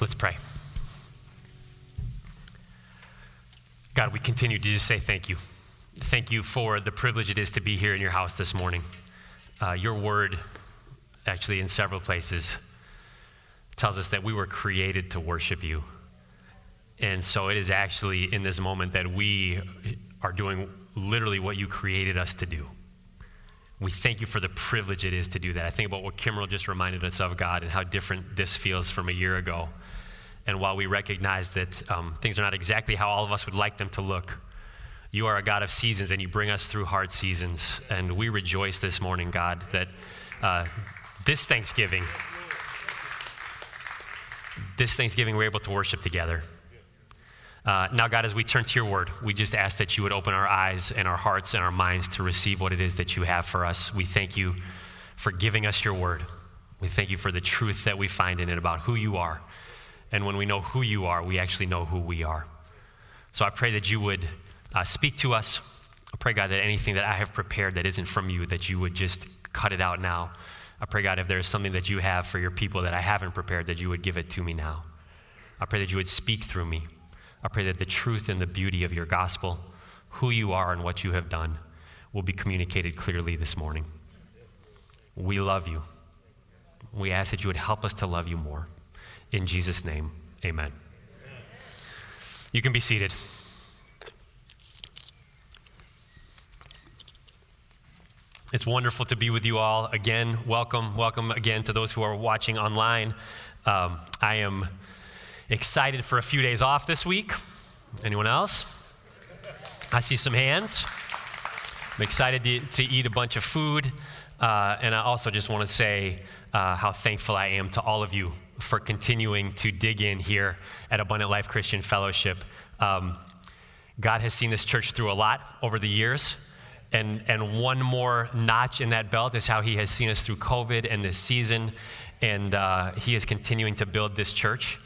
Let's pray. God, we continue to just say thank you. Thank you for the privilege it is to be here in your house this morning. Uh, your word, actually, in several places, tells us that we were created to worship you. And so it is actually in this moment that we are doing literally what you created us to do. We thank you for the privilege it is to do that. I think about what Kimmerl just reminded us of, God, and how different this feels from a year ago. And while we recognize that um, things are not exactly how all of us would like them to look, you are a God of seasons and you bring us through hard seasons. And we rejoice this morning, God, that uh, this Thanksgiving, this Thanksgiving, we're able to worship together. Uh, now, God, as we turn to your word, we just ask that you would open our eyes and our hearts and our minds to receive what it is that you have for us. We thank you for giving us your word. We thank you for the truth that we find in it about who you are. And when we know who you are, we actually know who we are. So I pray that you would uh, speak to us. I pray, God, that anything that I have prepared that isn't from you, that you would just cut it out now. I pray, God, if there is something that you have for your people that I haven't prepared, that you would give it to me now. I pray that you would speak through me. I pray that the truth and the beauty of your gospel, who you are and what you have done, will be communicated clearly this morning. We love you. We ask that you would help us to love you more. In Jesus' name, amen. You can be seated. It's wonderful to be with you all again. Welcome, welcome again to those who are watching online. Um, I am Excited for a few days off this week? Anyone else? I see some hands. I'm excited to, to eat a bunch of food. Uh, and I also just want to say uh, how thankful I am to all of you for continuing to dig in here at Abundant Life Christian Fellowship. Um, God has seen this church through a lot over the years. And, and one more notch in that belt is how He has seen us through COVID and this season. And uh, He is continuing to build this church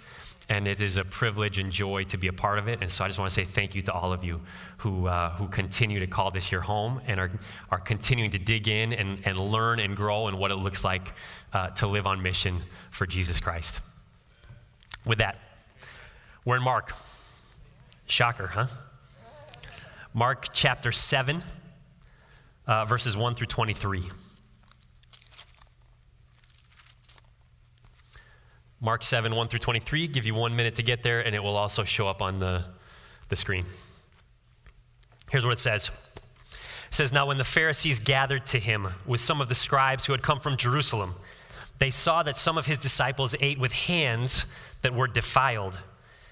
and it is a privilege and joy to be a part of it. And so I just want to say thank you to all of you who, uh, who continue to call this your home and are, are continuing to dig in and, and learn and grow in what it looks like uh, to live on mission for Jesus Christ. With that, we're in Mark. Shocker, huh? Mark chapter 7, uh, verses 1 through 23. Mark 7, 1 through 23. Give you one minute to get there, and it will also show up on the, the screen. Here's what it says. It says, Now when the Pharisees gathered to him with some of the scribes who had come from Jerusalem, they saw that some of his disciples ate with hands that were defiled,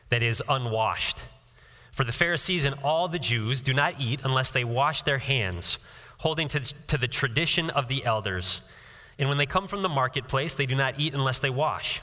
that is, unwashed. For the Pharisees and all the Jews do not eat unless they wash their hands, holding to, to the tradition of the elders. And when they come from the marketplace, they do not eat unless they wash.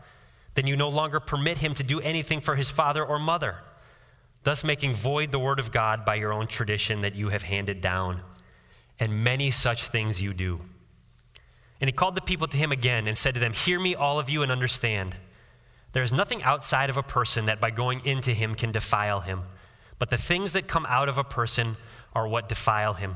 then you no longer permit him to do anything for his father or mother, thus making void the word of God by your own tradition that you have handed down. And many such things you do. And he called the people to him again and said to them, Hear me, all of you, and understand. There is nothing outside of a person that by going into him can defile him, but the things that come out of a person are what defile him.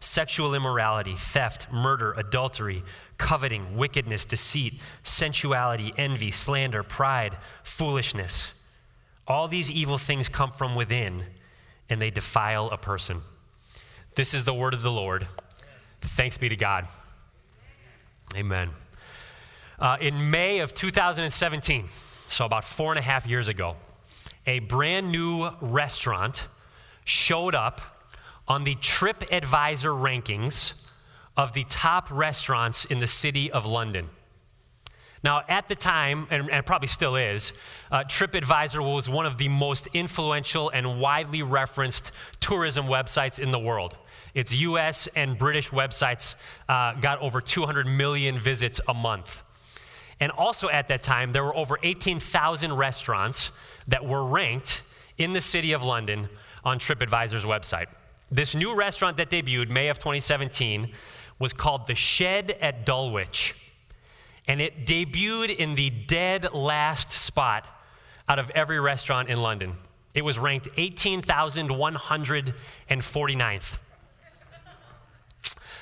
sexual immorality, theft, murder, adultery, coveting, wickedness, deceit, sensuality, envy, slander, pride, foolishness. All these evil things come from within and they defile a person. This is the word of the Lord. Thanks be to God. Amen. Uh, in May of 2017, so about four and a half years ago, a brand new restaurant showed up on the TripAdvisor rankings of the top restaurants in the city of London. Now, at the time, and, and probably still is, uh, TripAdvisor was one of the most influential and widely referenced tourism websites in the world. Its US and British websites uh, got over 200 million visits a month. And also at that time, there were over 18,000 restaurants that were ranked in the city of London on TripAdvisor's website. This new restaurant that debuted May of 2017 was called The Shed at Dulwich. And it debuted in the dead last spot out of every restaurant in London. It was ranked 18,149th.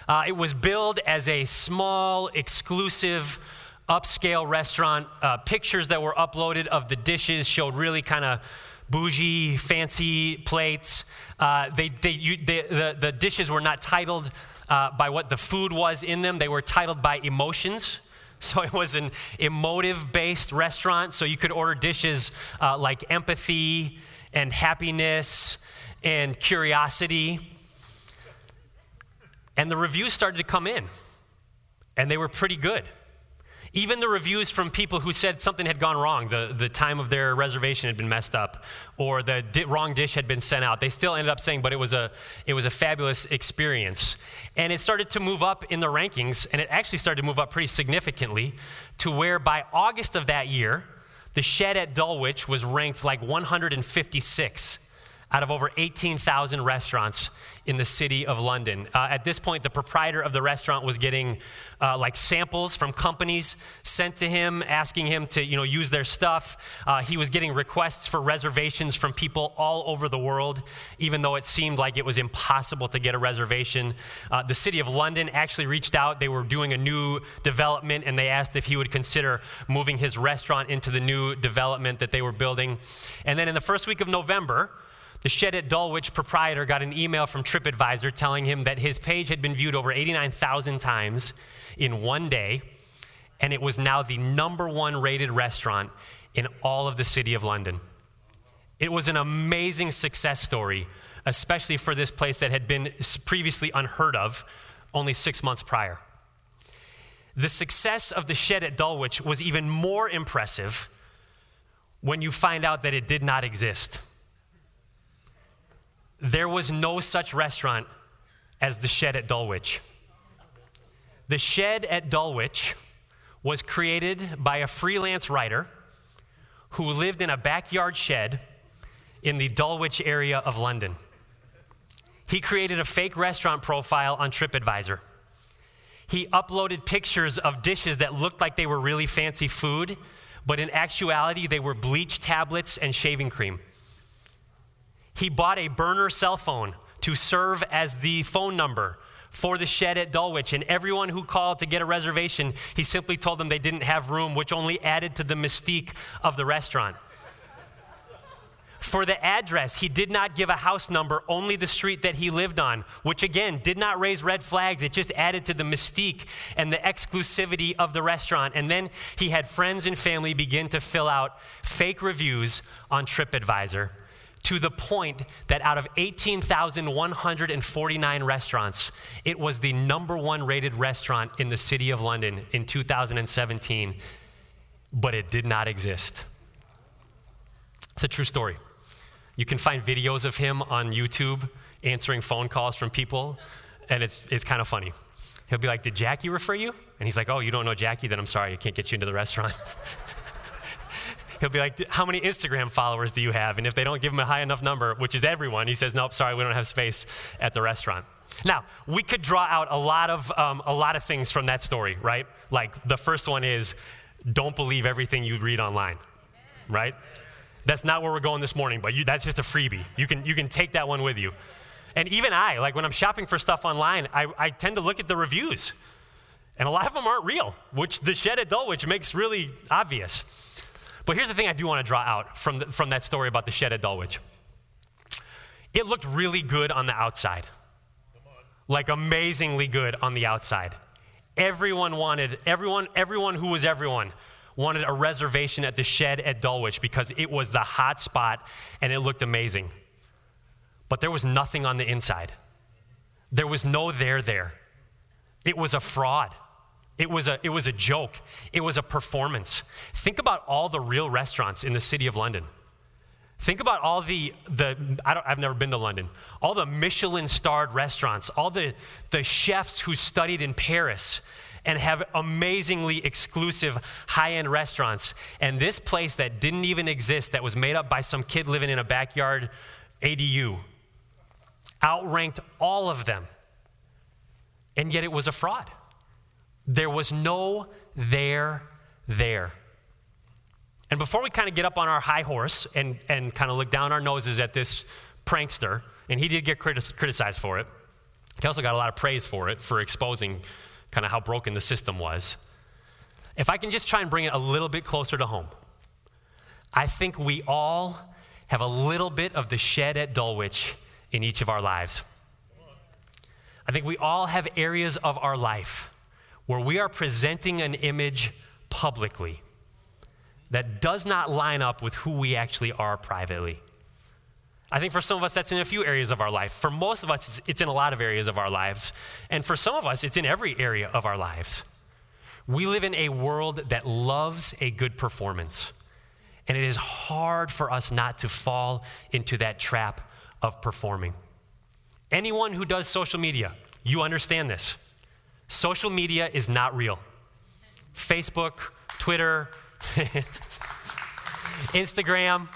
Uh, it was billed as a small, exclusive, upscale restaurant. Uh, pictures that were uploaded of the dishes showed really kind of bougie, fancy plates. Uh, they, they, you, they, the, the dishes were not titled uh, by what the food was in them, they were titled by emotions. So it was an emotive based restaurant. So you could order dishes uh, like empathy and happiness and curiosity. And the reviews started to come in, and they were pretty good. Even the reviews from people who said something had gone wrong, the, the time of their reservation had been messed up, or the di- wrong dish had been sent out, they still ended up saying, but it was, a, it was a fabulous experience. And it started to move up in the rankings, and it actually started to move up pretty significantly to where by August of that year, the shed at Dulwich was ranked like 156 out of over 18,000 restaurants in the city of London. Uh, at this point, the proprietor of the restaurant was getting uh, like samples from companies sent to him, asking him to you know use their stuff. Uh, he was getting requests for reservations from people all over the world, even though it seemed like it was impossible to get a reservation. Uh, the city of London actually reached out. They were doing a new development, and they asked if he would consider moving his restaurant into the new development that they were building. And then in the first week of November. The Shed at Dulwich proprietor got an email from TripAdvisor telling him that his page had been viewed over 89,000 times in one day, and it was now the number one rated restaurant in all of the city of London. It was an amazing success story, especially for this place that had been previously unheard of only six months prior. The success of the shed at Dulwich was even more impressive when you find out that it did not exist. There was no such restaurant as the Shed at Dulwich. The Shed at Dulwich was created by a freelance writer who lived in a backyard shed in the Dulwich area of London. He created a fake restaurant profile on TripAdvisor. He uploaded pictures of dishes that looked like they were really fancy food, but in actuality, they were bleach tablets and shaving cream. He bought a burner cell phone to serve as the phone number for the shed at Dulwich. And everyone who called to get a reservation, he simply told them they didn't have room, which only added to the mystique of the restaurant. For the address, he did not give a house number, only the street that he lived on, which again did not raise red flags. It just added to the mystique and the exclusivity of the restaurant. And then he had friends and family begin to fill out fake reviews on TripAdvisor to the point that out of 18,149 restaurants, it was the number one rated restaurant in the city of London in 2017, but it did not exist. It's a true story. You can find videos of him on YouTube answering phone calls from people, and it's, it's kind of funny. He'll be like, Did Jackie refer you? And he's like, Oh, you don't know Jackie? Then I'm sorry, I can't get you into the restaurant. he'll be like, How many Instagram followers do you have? And if they don't give him a high enough number, which is everyone, he says, Nope, sorry, we don't have space at the restaurant. Now, we could draw out a lot of, um, a lot of things from that story, right? Like the first one is don't believe everything you read online, right? That's not where we're going this morning, but you, that's just a freebie. You can, you can take that one with you. And even I, like when I'm shopping for stuff online, I, I tend to look at the reviews. And a lot of them aren't real, which the shed at Dulwich makes really obvious. But here's the thing I do want to draw out from, the, from that story about the shed at Dulwich. It looked really good on the outside, like amazingly good on the outside. Everyone wanted, everyone, everyone who was everyone wanted a reservation at the shed at Dulwich because it was the hot spot and it looked amazing. But there was nothing on the inside. There was no there there. It was a fraud. It was a, it was a joke. It was a performance. Think about all the real restaurants in the city of London. Think about all the, the I have never been to London, all the Michelin starred restaurants, all the, the chefs who studied in Paris and have amazingly exclusive high end restaurants. And this place that didn't even exist, that was made up by some kid living in a backyard ADU, outranked all of them. And yet it was a fraud. There was no there there. And before we kind of get up on our high horse and, and kind of look down our noses at this prankster, and he did get criticized for it, he also got a lot of praise for it, for exposing kind of how broken the system was. If I can just try and bring it a little bit closer to home, I think we all have a little bit of the shed at Dulwich in each of our lives. I think we all have areas of our life where we are presenting an image publicly that does not line up with who we actually are privately. I think for some of us, that's in a few areas of our life. For most of us, it's, in a lot of areas of our lives. And for some of us, it's in every area of our lives. We live in a world that loves a good performance. And it is hard for us not to fall into that trap of performing. Anyone who does social media, you understand this. Social media is not real. Facebook, Twitter, Instagram,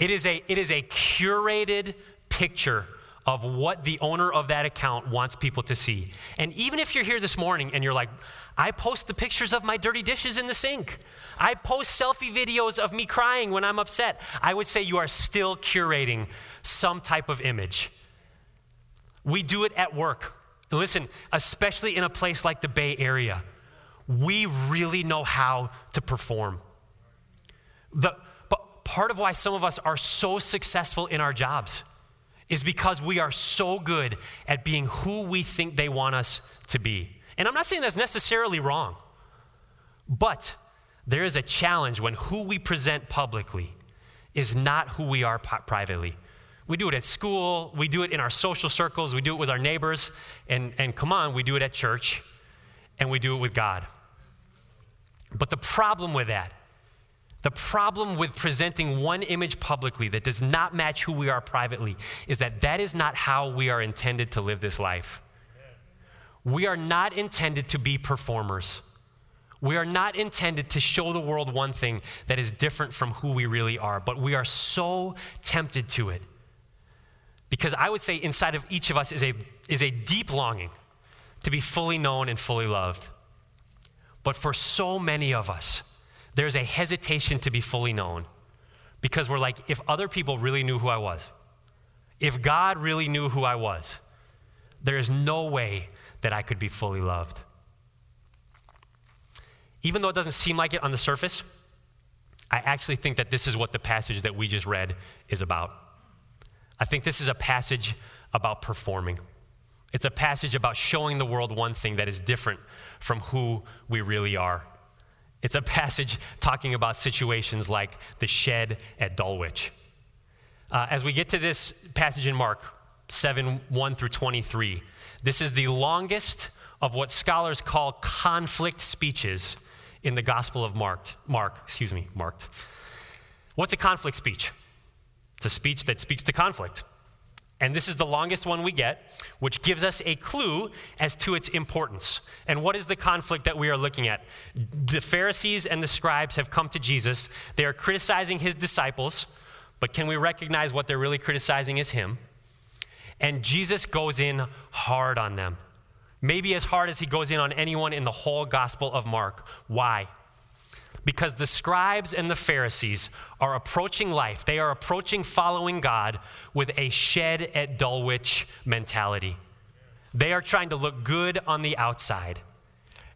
it is, a, it is a curated picture of what the owner of that account wants people to see. And even if you're here this morning and you're like, I post the pictures of my dirty dishes in the sink, I post selfie videos of me crying when I'm upset, I would say you are still curating some type of image. We do it at work. Listen, especially in a place like the Bay Area, we really know how to perform. The, but part of why some of us are so successful in our jobs is because we are so good at being who we think they want us to be. And I'm not saying that's necessarily wrong, but there is a challenge when who we present publicly is not who we are privately. We do it at school, we do it in our social circles, we do it with our neighbors, and, and come on, we do it at church, and we do it with God. But the problem with that, the problem with presenting one image publicly that does not match who we are privately, is that that is not how we are intended to live this life. We are not intended to be performers. We are not intended to show the world one thing that is different from who we really are, but we are so tempted to it. Because I would say inside of each of us is a, is a deep longing to be fully known and fully loved. But for so many of us, there's a hesitation to be fully known because we're like, if other people really knew who I was, if God really knew who I was, there is no way that I could be fully loved. Even though it doesn't seem like it on the surface, I actually think that this is what the passage that we just read is about. I think this is a passage about performing. It's a passage about showing the world one thing that is different from who we really are. It's a passage talking about situations like the shed at Dulwich. Uh, as we get to this passage in Mark 7 1 through 23, this is the longest of what scholars call conflict speeches in the Gospel of Mark. Mark, excuse me, Mark. What's a conflict speech? It's a speech that speaks to conflict. And this is the longest one we get, which gives us a clue as to its importance. And what is the conflict that we are looking at? The Pharisees and the scribes have come to Jesus. They are criticizing his disciples, but can we recognize what they're really criticizing is him? And Jesus goes in hard on them. Maybe as hard as he goes in on anyone in the whole Gospel of Mark. Why? Because the scribes and the Pharisees are approaching life. They are approaching following God with a shed at Dulwich mentality. They are trying to look good on the outside.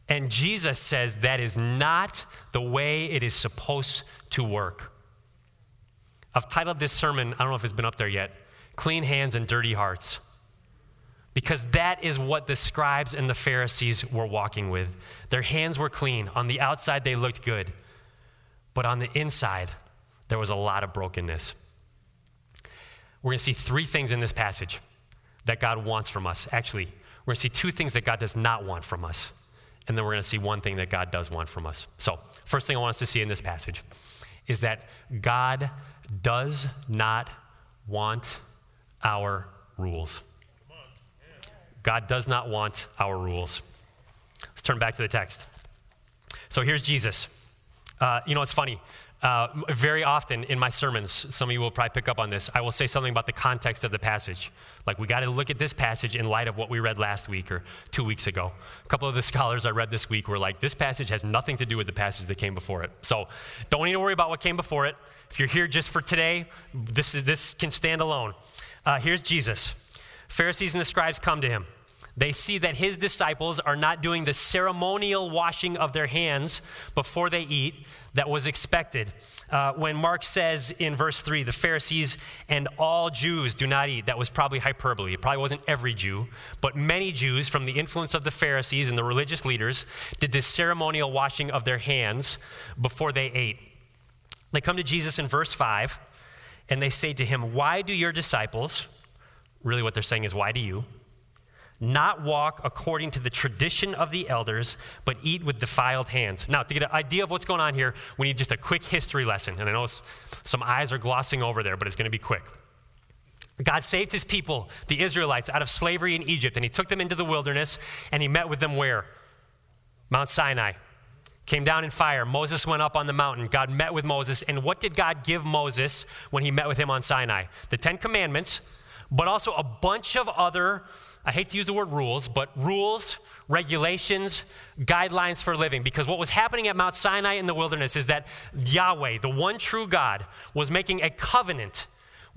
And Jesus says that is not the way it is supposed to work. I've titled this sermon, I don't know if it's been up there yet, Clean Hands and Dirty Hearts. Because that is what the scribes and the Pharisees were walking with. Their hands were clean. On the outside, they looked good. But on the inside, there was a lot of brokenness. We're going to see three things in this passage that God wants from us. Actually, we're going to see two things that God does not want from us. And then we're going to see one thing that God does want from us. So, first thing I want us to see in this passage is that God does not want our rules. God does not want our rules. Let's turn back to the text. So here's Jesus. Uh, you know, it's funny. Uh, very often in my sermons, some of you will probably pick up on this, I will say something about the context of the passage. Like, we got to look at this passage in light of what we read last week or two weeks ago. A couple of the scholars I read this week were like, this passage has nothing to do with the passage that came before it. So, don't need to worry about what came before it. If you're here just for today, this, is, this can stand alone. Uh, here's Jesus. Pharisees and the scribes come to him. They see that his disciples are not doing the ceremonial washing of their hands before they eat that was expected. Uh, when Mark says in verse 3, the Pharisees and all Jews do not eat, that was probably hyperbole. It probably wasn't every Jew, but many Jews from the influence of the Pharisees and the religious leaders did this ceremonial washing of their hands before they ate. They come to Jesus in verse 5 and they say to him, Why do your disciples, really what they're saying is, Why do you? Not walk according to the tradition of the elders, but eat with defiled hands. Now, to get an idea of what's going on here, we need just a quick history lesson. And I know some eyes are glossing over there, but it's going to be quick. God saved his people, the Israelites, out of slavery in Egypt, and he took them into the wilderness, and he met with them where? Mount Sinai. Came down in fire. Moses went up on the mountain. God met with Moses. And what did God give Moses when he met with him on Sinai? The Ten Commandments, but also a bunch of other I hate to use the word rules, but rules, regulations, guidelines for living. Because what was happening at Mount Sinai in the wilderness is that Yahweh, the one true God, was making a covenant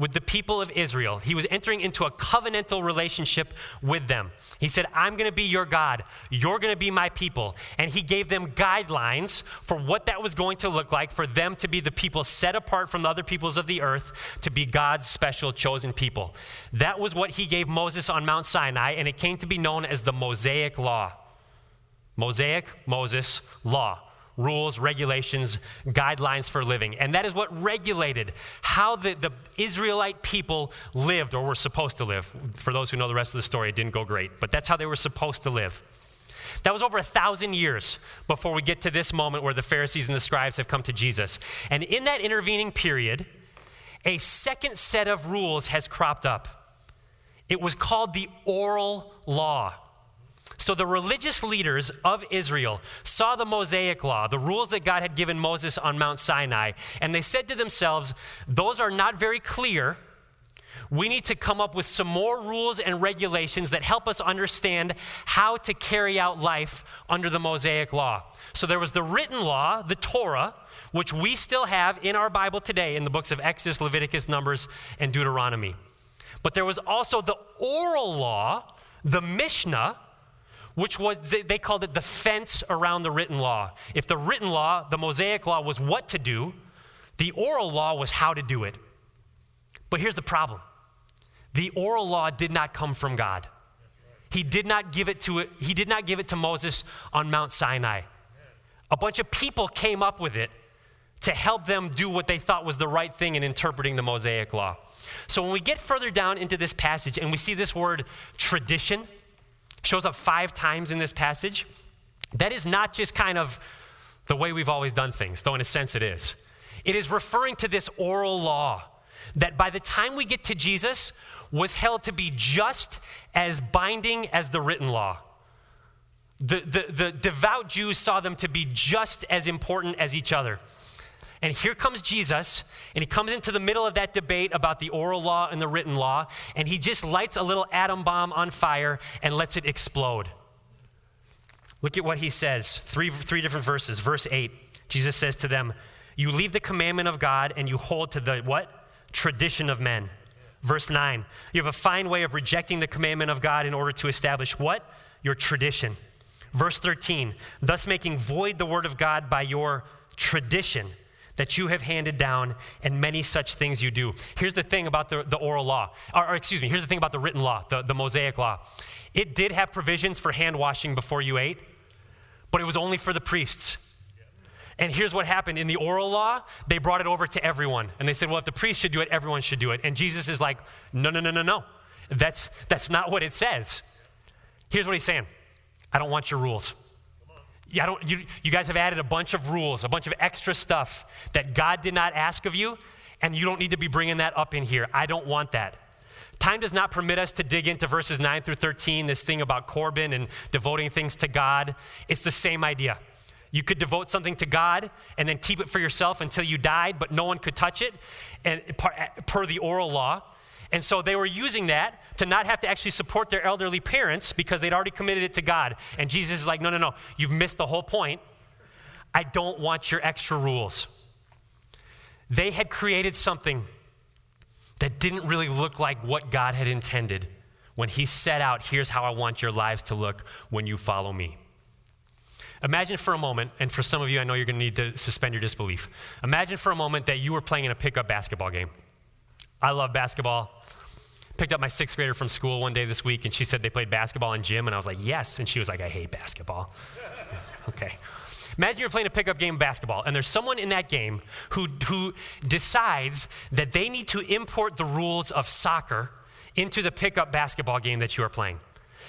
with the people of Israel. He was entering into a covenantal relationship with them. He said, I'm going to be your God. You're going to be my people. And he gave them guidelines for what that was going to look like for them to be the people set apart from the other peoples of the earth to be God's special chosen people. That was what he gave Moses on Mount Sinai, and it came to be known as the Mosaic Law. Mosaic, Moses, law rules, regulations, guidelines for living. And that is what regulated how the, the Israelite people lived or were supposed to live. For those who know the rest of the story, it didn't go great, but that's how they were supposed to live. That was over a thousand years before we get to this moment where the Pharisees and the scribes have come to Jesus. And in that intervening period, a second set of rules has cropped up. It was called the oral law. So the religious leaders of Israel saw the Mosaic law, the rules that God had given Moses on Mount Sinai, and they said to themselves, Those are not very clear. We need to come up with some more rules and regulations that help us understand how to carry out life under the Mosaic law. So there was the written law, the Torah, which we still have in our Bible today in the books of Exodus, Leviticus, Numbers, and Deuteronomy. But there was also the oral law, the Mishnah, which was, they called it the fence around the written law. If the written law, the Mosaic law, was what to do, the oral law was how to do it. But here's the problem the oral law did not come from God. He did not give it to, it, he did not give it to Moses on Mount Sinai. A bunch of people came up with it to help them do what they thought was the right thing in interpreting the Mosaic law. So when we get further down into this passage and we see this word tradition, shows up five times in this passage. That is not just kind of the way we've always done things, though in a sense it is. It is referring to this oral law that by the time we get to Jesus was held to be just as binding as the written law. The, the, the devout Jews saw them to be just as important as each other. And here comes Jesus, and he comes into the middle of that debate about the oral law and the written law, and he just lights a little atom bomb on fire and lets it explode. Look at what he says three, three different verses. Verse 8 Jesus says to them, You leave the commandment of God and you hold to the what? Tradition of men. Verse 9, you have a fine way of rejecting the commandment of God in order to establish what? Your tradition. Verse 13, thus making void the word of God by your tradition that you have handed down, and many such things you do. Here's the thing about the, the oral law, or, or, excuse me, here's the thing about the written law, the, the Mosaic law. It did have provisions for hand washing before you ate, but it was only for the priests. And here's what happened in the oral law, they brought it over to everyone. And they said, well, if the priest should do it, everyone should do it. And Jesus is like, no, no, no, no, no. That's, that's not what it says. Here's what he's saying I don't want your rules. I don't, you, you guys have added a bunch of rules, a bunch of extra stuff that God did not ask of you, and you don't need to be bringing that up in here. I don't want that. Time does not permit us to dig into verses 9 through 13, this thing about Corban and devoting things to God. It's the same idea. You could devote something to God and then keep it for yourself until you died, but no one could touch it, and per the oral law. And so they were using that to not have to actually support their elderly parents because they'd already committed it to God. And Jesus is like, no, no, no, you've missed the whole point. I don't want your extra rules. They had created something that didn't really look like what God had intended when He set out, here's how I want your lives to look when you follow me. Imagine for a moment, and for some of you, I know you're going to need to suspend your disbelief. Imagine for a moment that you were playing in a pickup basketball game. I love basketball. Picked up my sixth grader from school one day this week, and she said they played basketball in gym, and I was like, yes. And she was like, I hate basketball. okay. Imagine you're playing a pickup game of basketball, and there's someone in that game who, who decides that they need to import the rules of soccer into the pickup basketball game that you are playing.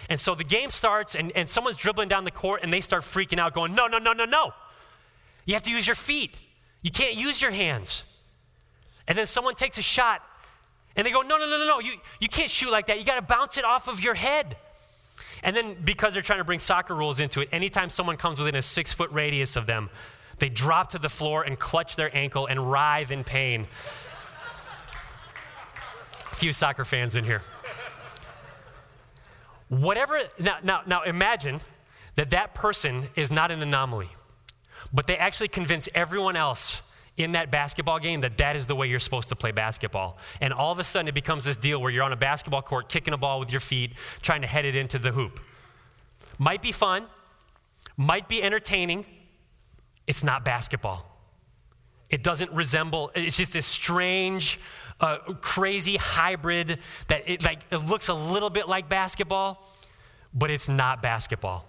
And so the game starts, and, and someone's dribbling down the court, and they start freaking out, going, No, no, no, no, no. You have to use your feet. You can't use your hands. And then someone takes a shot, and they go, no, no, no, no, no, you, you can't shoot like that. You got to bounce it off of your head. And then because they're trying to bring soccer rules into it, anytime someone comes within a six foot radius of them, they drop to the floor and clutch their ankle and writhe in pain. a few soccer fans in here. Whatever, now, now, now imagine that that person is not an anomaly, but they actually convince everyone else in that basketball game that that is the way you're supposed to play basketball. And all of a sudden, it becomes this deal where you're on a basketball court kicking a ball with your feet, trying to head it into the hoop. Might be fun, might be entertaining. It's not basketball. It doesn't resemble, it's just this strange, uh, crazy hybrid that it, like, it looks a little bit like basketball, but it's not basketball.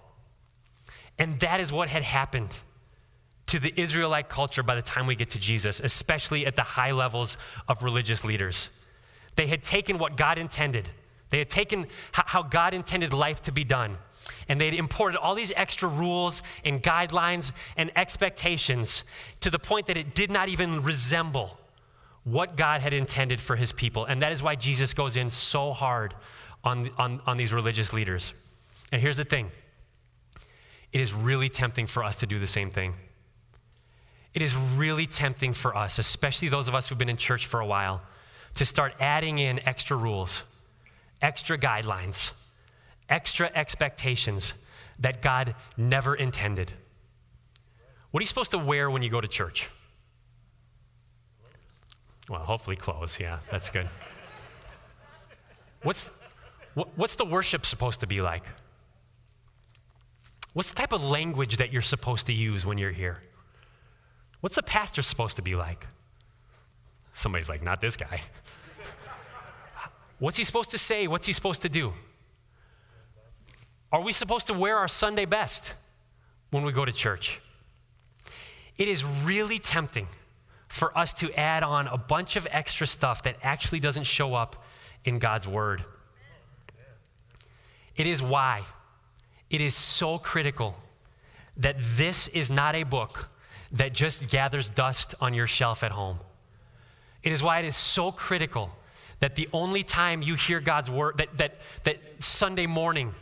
And that is what had happened to the Israelite culture by the time we get to Jesus, especially at the high levels of religious leaders. They had taken what God intended, they had taken how God intended life to be done, and they had imported all these extra rules and guidelines and expectations to the point that it did not even resemble what God had intended for his people. And that is why Jesus goes in so hard on, on, on these religious leaders. And here's the thing it is really tempting for us to do the same thing. It is really tempting for us, especially those of us who've been in church for a while, to start adding in extra rules, extra guidelines, extra expectations that God never intended. What are you supposed to wear when you go to church? Well, hopefully clothes. Yeah, that's good. What's, what's the worship supposed to be like? What's the type of language that you're supposed to use when you're here? What's the pastor supposed to be like? Somebody's like, not this guy. What's he supposed to say? What's he supposed to do? Are we supposed to wear our Sunday best when we go to church? It is really tempting for us to add on a bunch of extra stuff that actually doesn't show up in God's Word. It is why it is so critical that this is not a book that just gathers dust on your shelf at home. It is why it is so critical that the only time you hear God's word, that, that, that Sunday morning,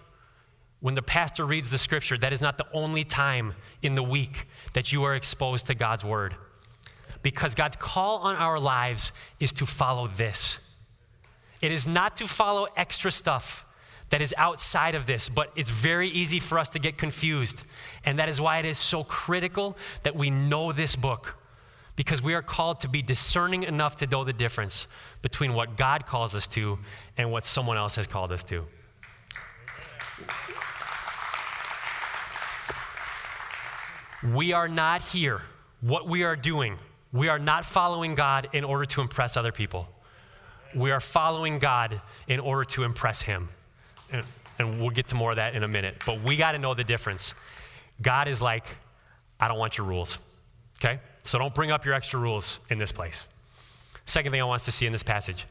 when the pastor reads the scripture, that is not the only time in the week that you are exposed to God's word. Because God's call on our lives is to follow this. It is not to follow extra stuff that is outside of this, but it's very easy for us to get confused. And that is why it is so critical that we know this book, because we are called to be discerning enough to know the difference between what God calls us to and what someone else has called us to. We are not here. What we are doing, we are not following God in order to impress other people. We are following God in order to impress Him and, we'll get to more of that in a minute. But we got to know the difference. God is like, I don't want your rules. Okay? So don't bring up your extra rules in this place. Second thing I want us to see in this passage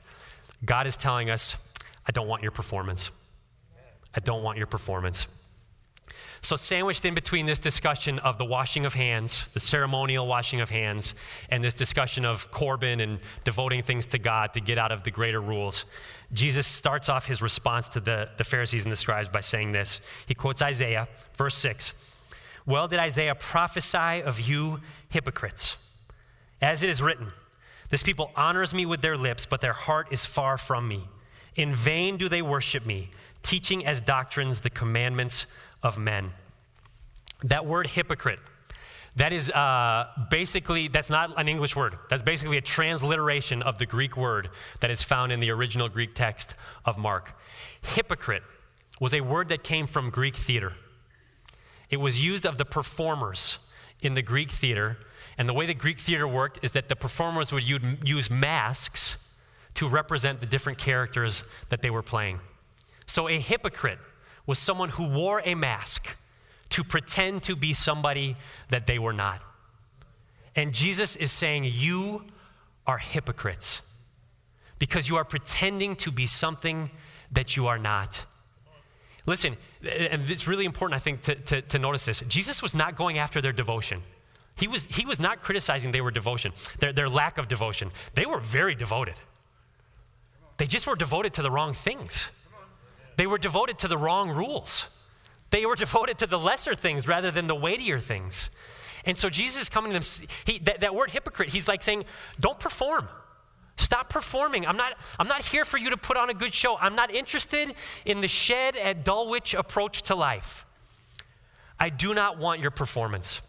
God is telling us, I don't want your performance. I don't want your performance. So, sandwiched in between this discussion of the washing of hands, the ceremonial washing of hands, and this discussion of Corban and devoting things to God to get out of the greater rules, Jesus starts off his response to the, the Pharisees and the scribes by saying this. He quotes Isaiah, verse 6. Well, did Isaiah prophesy of you hypocrites? As it is written, This people honors me with their lips, but their heart is far from me. In vain do they worship me, teaching as doctrines the commandments of men. That word hypocrite, that is uh, basically, that's not an English word. That's basically a transliteration of the Greek word that is found in the original Greek text of Mark. Hypocrite was a word that came from Greek theater. It was used of the performers in the Greek theater. And the way the Greek theater worked is that the performers would use masks to represent the different characters that they were playing. So a hypocrite was someone who wore a mask to pretend to be somebody that they were not. And Jesus is saying, You are hypocrites because you are pretending to be something that you are not. Listen, and it's really important, I think, to, to, to, notice this. Jesus was not going after their devotion. He was, he was not criticizing their devotion, their, their lack of devotion. They were very devoted. They just were devoted to the wrong things. They were devoted to the wrong rules. They were devoted to the lesser things rather than the weightier things. And so Jesus is coming to them, he, that, that word hypocrite, he's like saying, don't perform. Stop performing. I'm not, I'm not here for you to put on a good show. I'm not interested in the shed at Dulwich approach to life. I do not want your performance.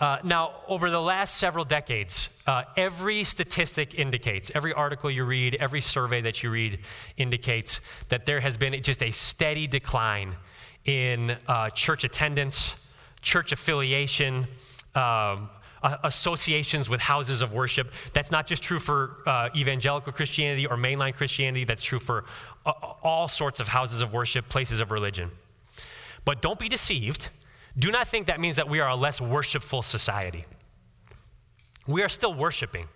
Uh, now, over the last several decades, uh, every statistic indicates, every article you read, every survey that you read indicates that there has been just a steady decline in uh, church attendance, church affiliation, um, associations with houses of worship. That's not just true for uh, evangelical Christianity or mainline Christianity, that's true for uh, all sorts of houses of worship, places of religion. But don't be deceived do not think that means that we are a less worshipful society. We are still worshiping.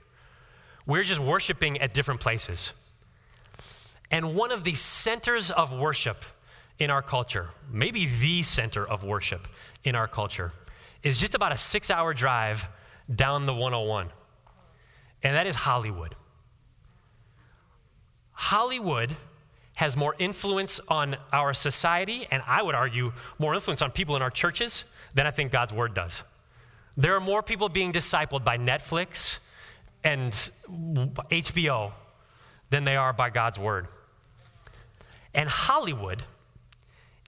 We're just worshiping at different places. And one of the centers of worship in our culture, maybe the center of worship in our culture, is just about a six hour drive down the 101. And that is Hollywood. Hollywood has more influence on our society, and I would argue more influence on people in our churches than I think God's word does. There are more people being discipled by Netflix and HBO than they are by God's word. And Hollywood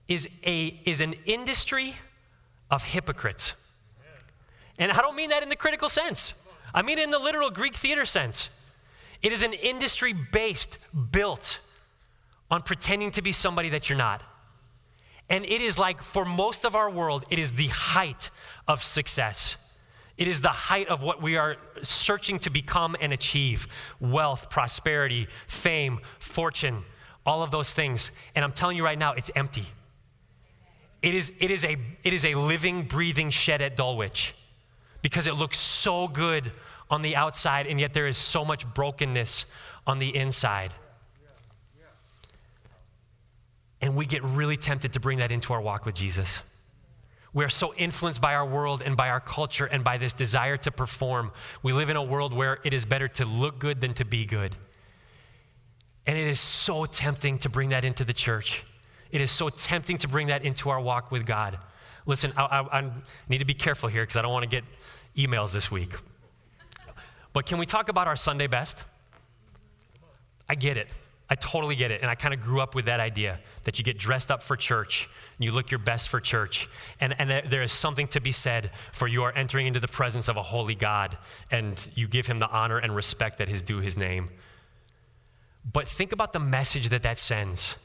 is, a, is an industry of hypocrites. And I don't mean that in the critical sense, I mean in the literal Greek theater sense. It is an industry based, built on pretending to be somebody that you're not. And it is like, for most of our world, it is the height of success. It is the height of what we are searching to become and achieve wealth, prosperity, fame, fortune, all of those things. And I'm telling you right now, it's empty. It is, it is, a, it is a living, breathing shed at Dulwich because it looks so good on the outside, and yet there is so much brokenness on the inside. And we get really tempted to bring that into our walk with Jesus. We are so influenced by our world and by our culture and by this desire to perform. We live in a world where it is better to look good than to be good. And it is so tempting to bring that into the church. It is so tempting to bring that into our walk with God. Listen, I, I, I need to be careful here because I don't want to get emails this week. But can we talk about our Sunday best? I get it. I totally get it. And I kind of grew up with that idea that you get dressed up for church and you look your best for church. And, and there is something to be said for you are entering into the presence of a holy God and you give him the honor and respect that is due his name. But think about the message that that sends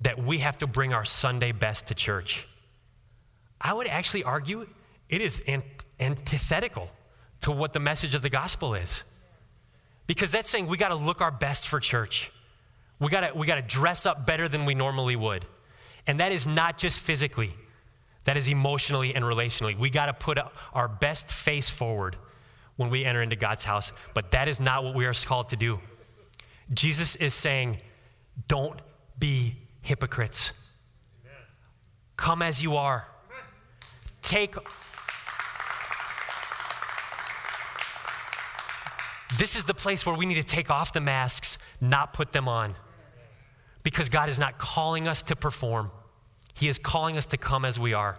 that we have to bring our Sunday best to church. I would actually argue it is antithetical to what the message of the gospel is. Because that's saying we got to look our best for church. We gotta, we gotta dress up better than we normally would. And that is not just physically, that is emotionally and relationally. We got to put our best face forward when we enter into God's house. But that is not what we are called to do. Jesus is saying, don't be hypocrites. Amen. Come as you are. Take. This is the place where we need to take off the masks, not put them on. Because God is not calling us to perform, He is calling us to come as we are.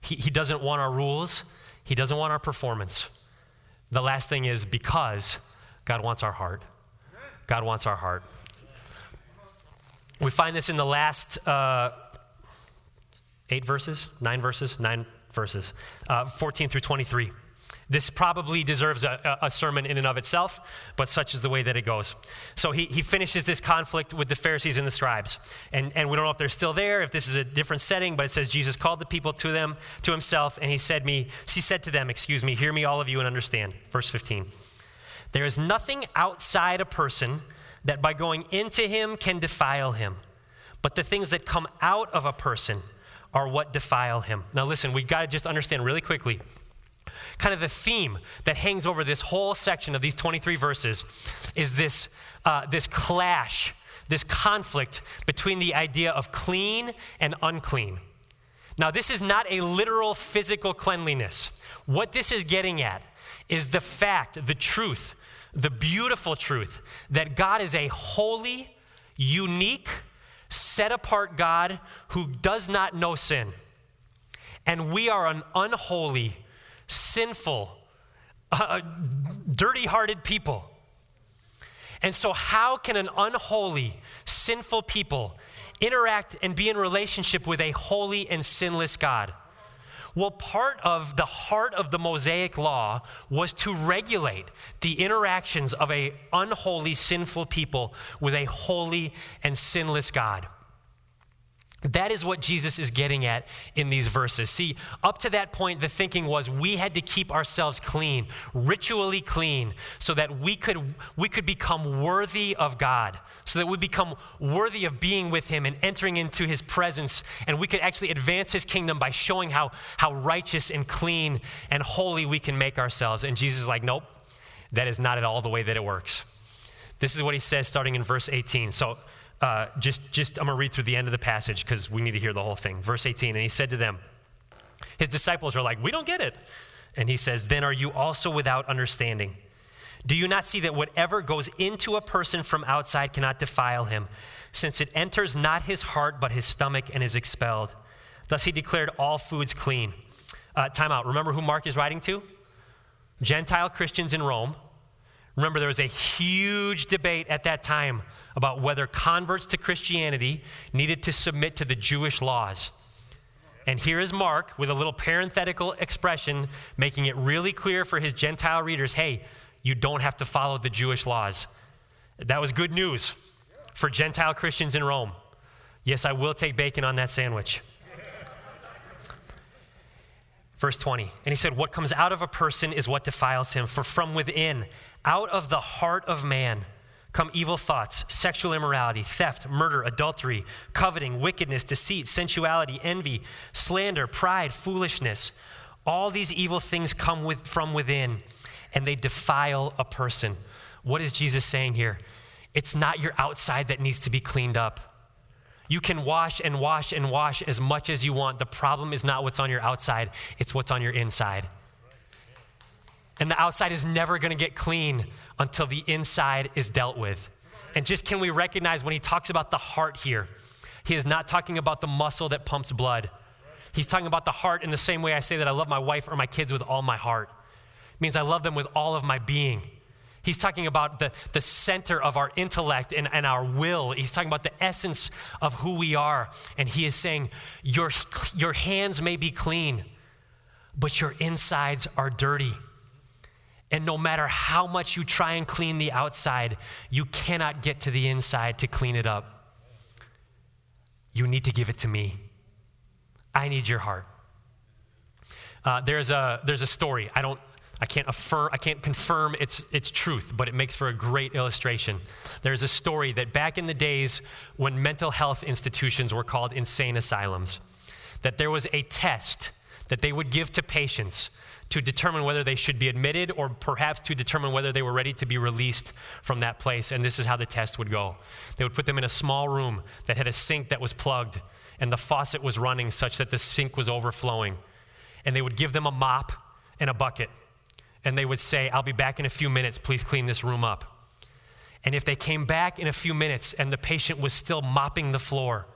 He, he doesn't want our rules, He doesn't want our performance. The last thing is because God wants our heart. God wants our heart. We find this in the last uh, eight verses, nine verses, nine verses, uh, 14 through 23. This probably deserves a, a, sermon in and of itself, but such is the way that it goes. So he, he finishes this conflict with the Pharisees and the scribes. And, and we don't know if they're still there, if this is a different setting, but it says Jesus called the people to them, to himself, and he said me, he said to them, excuse me, hear me all of you and understand. Verse 15. There is nothing outside a person that by going into him can defile him. But the things that come out of a person are what defile him. Now, listen, we've got to just understand really quickly kind of the theme that hangs over this whole section of these 23 verses is this, uh, this clash, this conflict between the idea of clean and unclean. Now, this is not a literal physical cleanliness. What this is getting at is the fact, the truth, the beautiful truth that God is a holy, unique, set apart God who does not know sin. And we are an unholy, sinful, uh, dirty hearted people. And so, how can an unholy, sinful people interact and be in relationship with a holy and sinless God? Well, part of the heart of the Mosaic law was to regulate the interactions of a unholy, sinful people with a holy and sinless God. That is what Jesus is getting at in these verses. See, up to that point, the thinking was we had to keep ourselves clean, ritually clean, so that we could, we could become worthy of God, so that we become worthy of being with Him and entering into His presence, and we could actually advance His kingdom by showing how, how righteous and clean and holy we can make ourselves. And Jesus is like, nope, that is not at all the way that it works. This is what He says starting in verse 18. So, uh, just, just I'm going to read through the end of the passage because we need to hear the whole thing. Verse 18, and he said to them, his disciples are like, we don't get it. And he says, then are you also without understanding? Do you not see that whatever goes into a person from outside cannot defile him, since it enters not his heart but his stomach and is expelled? Thus he declared all foods clean. Uh, time out. Remember who Mark is writing to? Gentile Christians in Rome Remember, there was a huge debate at that time about whether converts to Christianity needed to submit to the Jewish laws. And here is Mark with a little parenthetical expression making it really clear for his Gentile readers hey, you don't have to follow the Jewish laws. That was good news for Gentile Christians in Rome. Yes, I will take bacon on that sandwich. Verse 20. And he said, What comes out of a person is what defiles him, for from within, out of the heart of man, come evil thoughts, sexual immorality, theft, murder, adultery, coveting, wickedness, deceit, sensuality, envy, slander, pride, foolishness. All these evil things come with, from within, and they defile a person. What is Jesus saying here? It's not your outside that needs to be cleaned up. You can wash and wash and wash as much as you want. The problem is not what's on your outside, it's what's on your inside. And the outside is never going to get clean until the inside is dealt with. And just can we recognize when he talks about the heart here, he is not talking about the muscle that pumps blood. He's talking about the heart in the same way I say that I love my wife or my kids with all my heart. It means I love them with all of my being. He's talking about the, the center of our intellect and, and our will. He's talking about the essence of who we are. And he is saying, your, your hands may be clean, but your insides are dirty. And no matter how much you try and clean the outside, you cannot get to the inside to clean it up. You need to give it to me. I need your heart. Uh, there's, a, there's a story. I don't I can't affirm, I can't confirm its, its truth, but it makes for a great illustration. There's a story that back in the days when mental health institutions were called insane asylums, that there was a test that they would give to patients to determine whether they should be admitted or perhaps to determine whether they were ready to be released from that place. And this is how the test would go they would put them in a small room that had a sink that was plugged and the faucet was running such that the sink was overflowing. And they would give them a mop and a bucket and they would say, I'll be back in a few minutes, please clean this room up. And if they came back in a few minutes and the patient was still mopping the floor,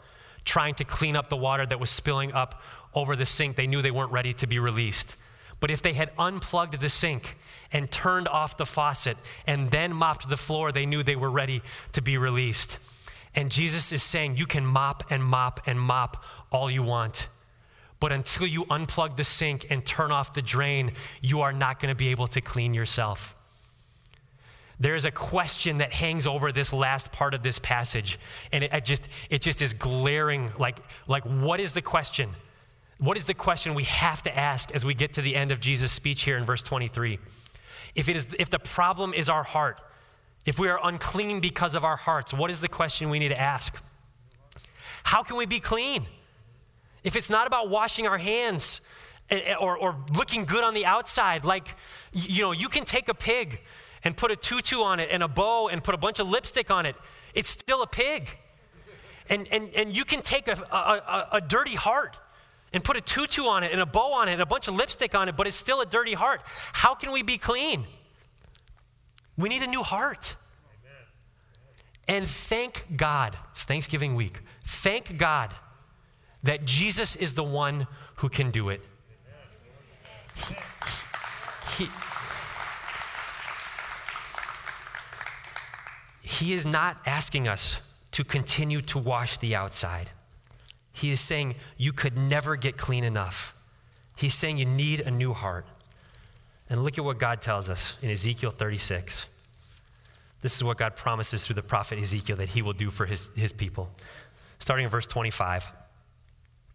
trying to clean up the water that was spilling up over the sink, they knew they weren't ready to be released. But if they had unplugged the sink and turned off the faucet and then mopped the floor, they knew they were ready to be released. And Jesus is saying, You can mop and mop and mop all you want. But until you unplug the sink and turn off the drain, you are not going to be able to clean yourself. There is a question that hangs over this last part of this passage, and it, it, just, it just is glaring like, like, what is the question? What is the question we have to ask as we get to the end of Jesus' speech here in verse 23? If, it is, if the problem is our heart, if we are unclean because of our hearts, what is the question we need to ask? How can we be clean? if it's not about washing our hands eh, eh, or, or looking good on the outside, like, you know, you can take a pig and put a tutu on it and a bow and put a bunch of lipstick on it. It's still a pig. And, and, and you can take a, a, a dirty heart and put a tutu on it and a bow on it and a bunch of lipstick on it, but it's still a dirty heart. How can we be clean? We need a new heart. And thank God, it's Thanksgiving week. Thank God that Jesus is the one who can do it. He, he, he is not asking us to continue to wash the outside. He is saying you could never get clean enough. He's saying you need a new heart. And look at what God tells us in Ezekiel 36. This is what God promises through the prophet Ezekiel that he will do for his, his people. Starting in verse 25.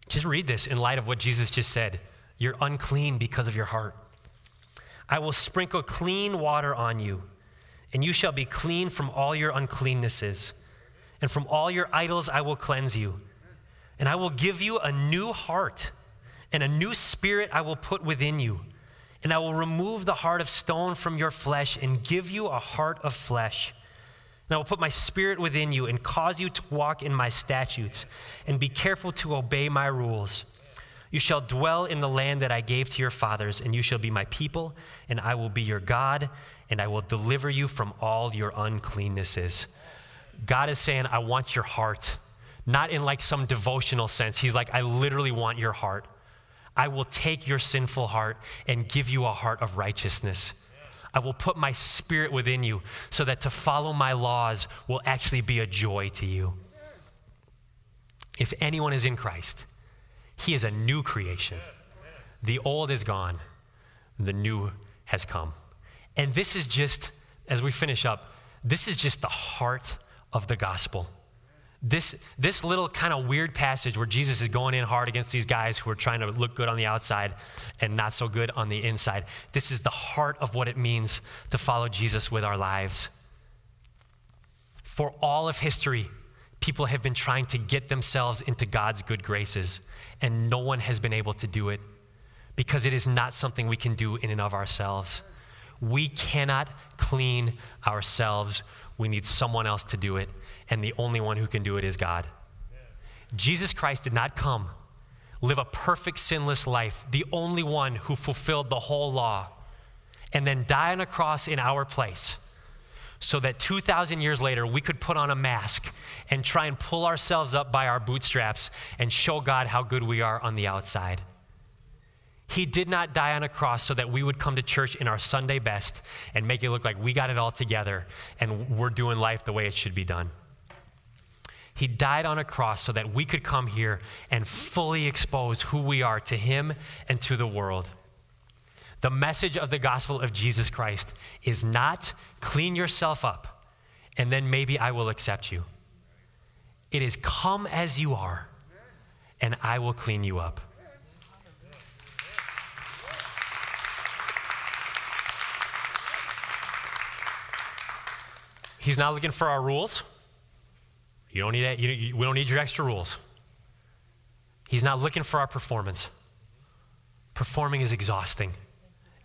Just read this in light of what Jesus just said. You're unclean because of your heart. I will sprinkle clean water on you, and you shall be clean from all your uncleannesses. And from all your idols I will cleanse you. And I will give you a new heart, and a new spirit I will put within you. And I will remove the heart of stone from your flesh and give you a heart of flesh. And I will put my spirit within you and cause you to walk in my statutes and be careful to obey my rules. You shall dwell in the land that I gave to your fathers, and you shall be my people, and I will be your God, and I will deliver you from all your uncleannesses. God is saying, I want your heart, not in like some devotional sense. He's like, I literally want your heart. I will take your sinful heart and give you a heart of righteousness. I will put my spirit within you so that to follow my laws will actually be a joy to you. If anyone is in Christ, he is a new creation. The old is gone, the new has come. And this is just, as we finish up, this is just the heart of the gospel. This, this little kind of weird passage where Jesus is going in hard against these guys who are trying to look good on the outside and not so good on the inside. This is the heart of what it means to follow Jesus with our lives. For all of history, people have been trying to get themselves into God's good graces, and no one has been able to do it because it is not something we can do in and of ourselves. We cannot clean ourselves. We need someone else to do it and the only one who can do it is God. Jesus Christ did not come, live a perfect, sinless life, the only one who fulfilled the whole law, and then die on a cross in our place so that 2,000 years later we could put on a mask and try and pull ourselves up by our bootstraps and show God how good we are on the outside. He did not die on a cross so that we would come to church in our Sunday best and make it look like we got it all together and we're doing life the way it should be done. He died on a cross so that we could come here and fully expose who we are to Him and to the world. The message of the gospel of Jesus Christ is not clean yourself up and then maybe I will accept you. It is come as you are and I will clean you up. He's not looking for our rules. You don't need that. You, you, we don't need your extra rules. He's not looking for our performance. Performing is exhausting.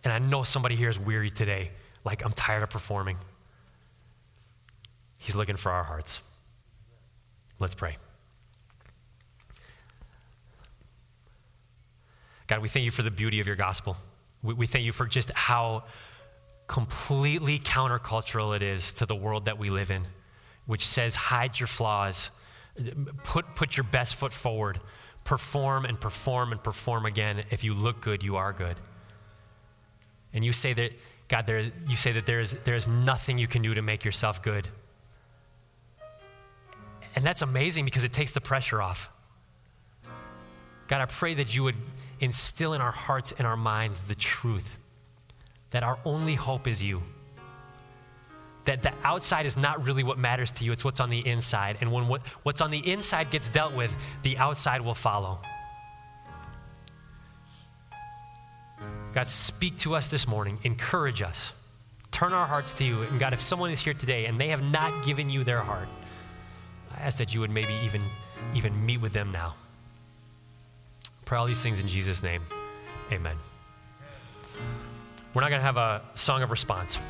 And I know somebody here is weary today. Like, I'm tired of performing. He's looking for our hearts. Let's pray. God, we thank you for the beauty of your gospel. We, we thank you for just how completely countercultural it is to the world that we live in, which says hide your flaws, put, put your best foot forward, perform and perform and perform again. If you look good, you are good. And you say that, God, there, you say that there is, there is nothing you can do to make yourself good. And that's amazing because it takes the pressure off. God, I pray that you would instill in our hearts and our minds the truth that our only hope is you. That the outside is not really what matters to you, it's what's on the inside. And when what, what's on the inside gets dealt with, the outside will follow. God, speak to us this morning, encourage us, turn our hearts to you. And God, if someone is here today and they have not given you their heart, I ask that you would maybe even, even meet with them now. Pray all these things in Jesus' name. Amen. We're not going to have a song of response.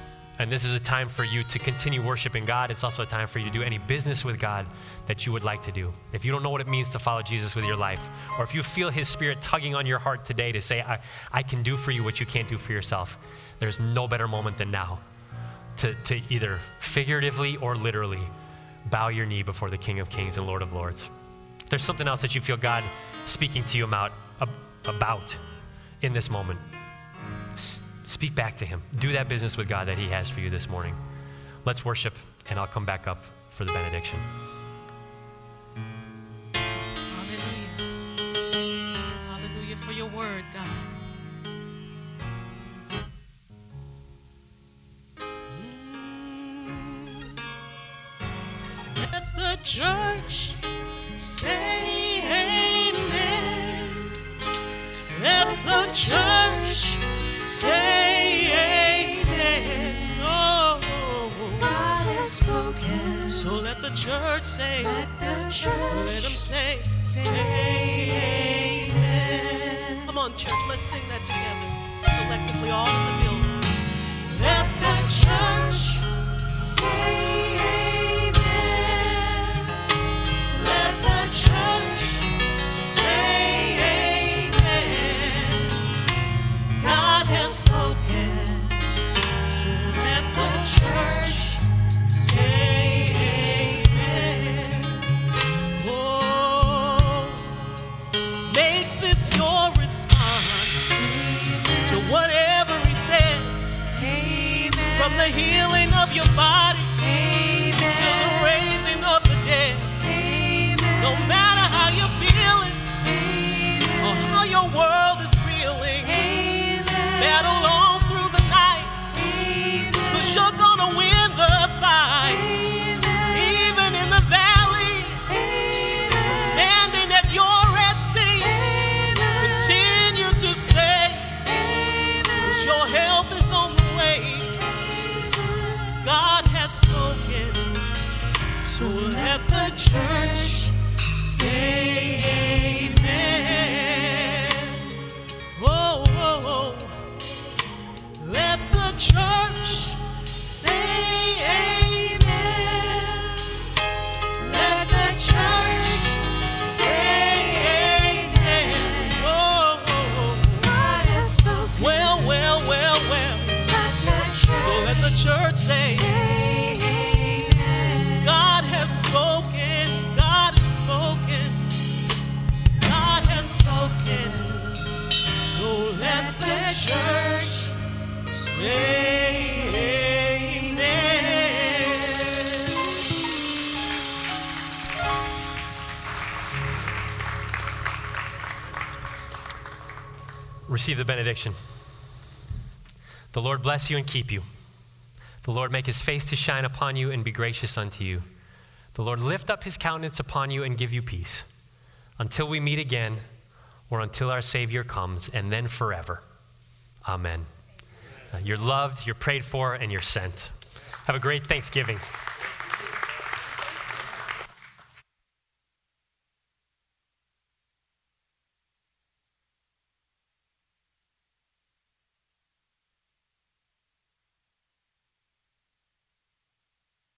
And this is a time for you to continue worshiping God. It's also a time for you to do any business with God that you would like to do. If you don't know what it means to follow Jesus with your life, or if you feel His Spirit tugging on your heart today to say, I, I can do for you what you can't do for yourself, there's no better moment than now to, to either figuratively or literally bow your knee before the King of Kings and Lord of Lords. If there's something else that you feel God speaking to you about, about in this moment, Speak back to Him. Do that business with God that He has for you this morning. Let's worship, and I'll come back up for the benediction. Hallelujah. Hallelujah for your word, God. Let the church say amen. Let the church church, let's sing that together. Collectively, all benediction. The Lord bless you and keep you. The Lord make his face to shine upon you and be gracious unto you. The Lord lift up his countenance upon you and give you peace. Until we meet again, or until our Savior comes, and then forever. Amen. Uh, you're loved, you're prayed for, and you're sent. Have a great Thanksgiving.